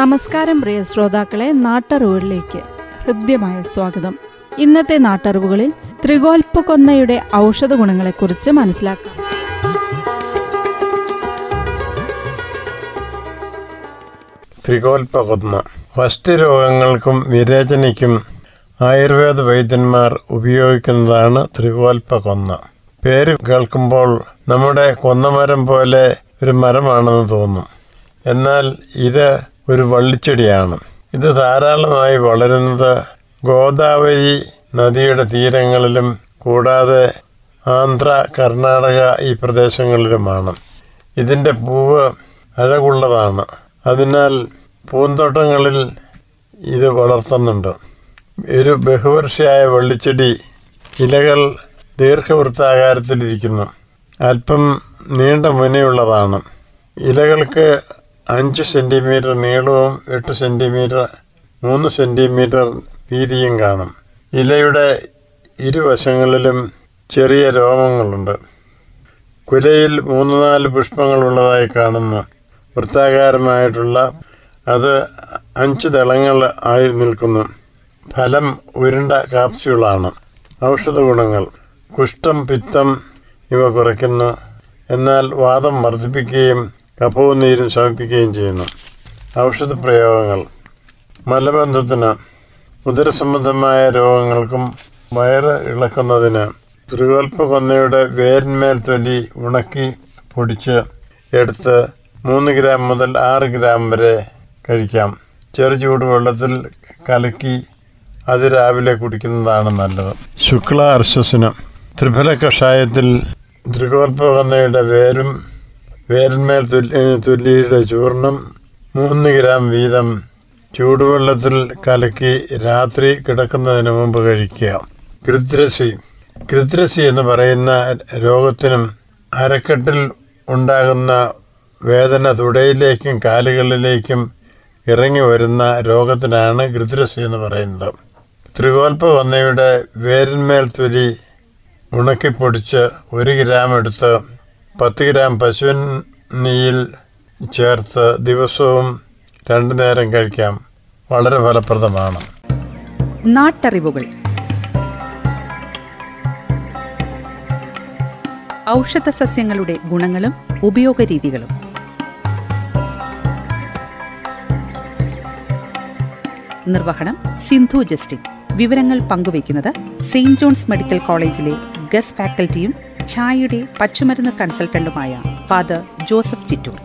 നമസ്കാരം പ്രിയ ശ്രോതാക്കളെ നാട്ടറിവുകളിലേക്ക് ഹൃദ്യമായ സ്വാഗതം. ഇന്നത്തെ നാട്ടറിവുകളിൽ ത്രികോൽപ്പക്കൊന്നയുടെ ഔഷധ ഗുണങ്ങളെക്കുറിച്ച് മനസ്സിലാക്കാം. ത്രികോൽപ്പകൊന്ന വസ്തു രോഗങ്ങൾക്കും വിരേചനയ്ക്കും ആയുർവേദ വൈദ്യന്മാർ ഉപയോഗിക്കുന്നതാണ് ത്രികോൽപ്പകൊന്ന പേര് കേൾക്കുമ്പോൾ നമ്മുടെ കൊന്നമരം പോലെ ഒരു മരമാണെന്ന് തോന്നും. എന്നാൽ ഇത് ഒരു വള്ളിച്ചെടിയാണ്. ഇത് ധാരാളമായി വളരുന്നത് ഗോദാവരി നദിയുടെ തീരങ്ങളിലും കൂടാതെ ആന്ധ്ര കർണാടക ഈ പ്രദേശങ്ങളിലുമാണ്. ഇതിന്റെ പൂവ് അഴകുള്ളതാണ്. അതിനാൽ പൂന്തോട്ടങ്ങളിൽ ഇത് വളർത്തുന്നുണ്ട്. ഒരു ബഹുവർഷിയായ വെള്ളിച്ചെടി ഇലകൾ ദീർഘവൃത്താകാരത്തിലിരിക്കുന്നു. അല്പം നീണ്ട മുനയുള്ളതാണ്. ഇലകൾക്ക് അഞ്ച് സെന്റിമീറ്റർ നീളവും എട്ട് സെന്റിമീറ്റർ മൂന്ന് സെന്റിമീറ്റർ വീതിയും കാണും. ഇലയുടെ ഇരുവശങ്ങളിലും ചെറിയ രോമങ്ങളുണ്ട്. കുലയിൽ മൂന്ന് നാല് പുഷ്പങ്ങളുള്ളതായി കാണുന്നു. വൃത്താകാരമായിട്ടുള്ള അത് അഞ്ച് ദളങ്ങൾ ആയി നിൽക്കുന്നു. ഫലം ഉരുണ്ട കാപ്സ്യൂളാണ്. ഔഷധ ഗുണങ്ങൾ. കുഷ്ഠം പിത്തം ഇവ കുറയ്ക്കുന്നു. എന്നാൽ വാദം വർദ്ധിപ്പിക്കുകയും കഫവും നീരും ശമിപ്പിക്കുകയും ചെയ്യുന്നു. ഔഷധ പ്രയോഗങ്ങൾ. മലബന്ധത്തിന് ഉദരസംബന്ധമായ രോഗങ്ങൾക്കും വയറ് ഇളക്കുന്നതിന് ത്രികോൽപ്പകൊന്നയുടെ വേരിന്മേൽ തൊലി ഉണക്കി പൊടിച്ച് എടുത്ത് മൂന്ന് ഗ്രാം മുതൽ ആറ് ഗ്രാം വരെ കഴിക്കാം. ചെറു ചൂടുവെള്ളത്തിൽ കലക്കി അത് രാവിലെ കുടിക്കുന്നതാണ് നല്ലത്. ശുക്ല അർശസിന് ത്രിഫല കഷായത്തിൽ ത്രികോൽപ്പകൊന്നയുടെ വേരും വേരിന്മേൽ തുല്ലി തുല്ലിയുടെ ചൂർണം മൂന്ന് ഗ്രാം വീതം ചൂടുവെള്ളത്തിൽ കലക്കി രാത്രി കിടക്കുന്നതിന് മുമ്പ് കഴിക്കുക. കൃത്രസി കൃത്രസി എന്ന് പറയുന്ന രോഗത്തിനും അരക്കെട്ടിൽ ഉണ്ടാകുന്ന വേദന തുടയിലേക്കും കാലുകളിലേക്കും ഇറങ്ങി വരുന്ന രോഗത്തിനാണ് കൃത്രസി എന്ന് പറയുന്നത്. ത്രികോൽപ്പ വന്നയുടെ വേരിന്മേൽ തൊലി ഉണക്കിപ്പൊടിച്ച് ഒരു ഗ്രാം എടുത്ത് പത്ത് ഗ്രാം പശുവിൻ നെയ്യിൽ ചേർത്ത് ദിവസവും രണ്ടു നേരം കഴിക്കാം. വളരെ ഫലപ്രദമാണ്. നാട്ടറിവുകൾ. ഔഷധ സസ്യങ്ങളുടെ ഗുണങ്ങളും ഉപയോഗരീതികളും. നിർവഹണം സിന്ധു ജസ്റ്റിൻ. വിവരങ്ങൾ പങ്കുവയ്ക്കുന്നത് സെയിന്റ് ജോൺസ് മെഡിക്കൽ കോളേജിലെ ഗസ് ഫാക്കൽറ്റിയും ഛായയുടെ പച്ചുമരുന്ന് കൺസൾട്ടന്റുമായ ഫാദർ ജോസഫ് ചിറ്റൂർ.